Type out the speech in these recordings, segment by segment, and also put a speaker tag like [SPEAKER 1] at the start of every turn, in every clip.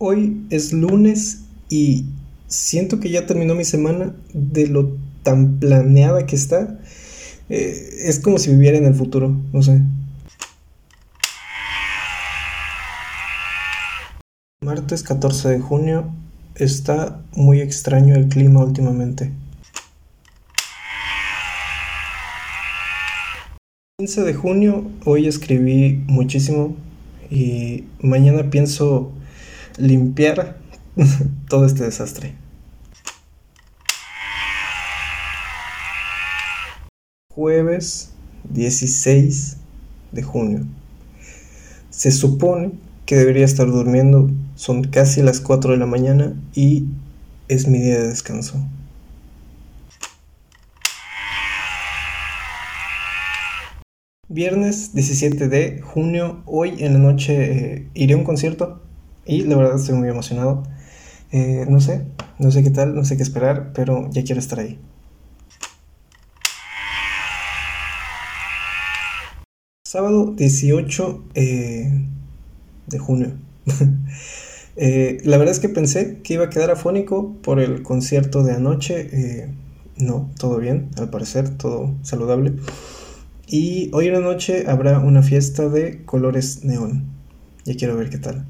[SPEAKER 1] Hoy es lunes y siento que ya terminó mi semana de lo tan planeada que está. Eh, es como si viviera en el futuro, no sé. Martes 14 de junio. Está muy extraño el clima últimamente. 15 de junio, hoy escribí muchísimo y mañana pienso limpiar todo este desastre. Jueves 16 de junio. Se supone que debería estar durmiendo, son casi las 4 de la mañana y es mi día de descanso. Viernes 17 de junio, hoy en la noche eh, iré a un concierto y la verdad estoy muy emocionado. Eh, no sé, no sé qué tal, no sé qué esperar, pero ya quiero estar ahí. Sábado 18 eh, de junio. la verdad es que pensé que iba a quedar afónico por el concierto de anoche. no, todo bien, al parecer, todo saludable. Y hoy en la noche habrá una fiesta de colores neón. Ya quiero ver qué tal.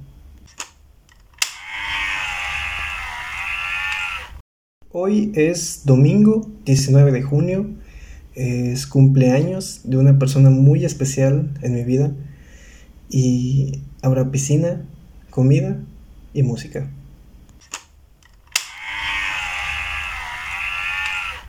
[SPEAKER 1] Hoy es domingo 19 de junio. Es cumpleaños de una persona muy especial en mi vida. Y habrá piscina, comida y música.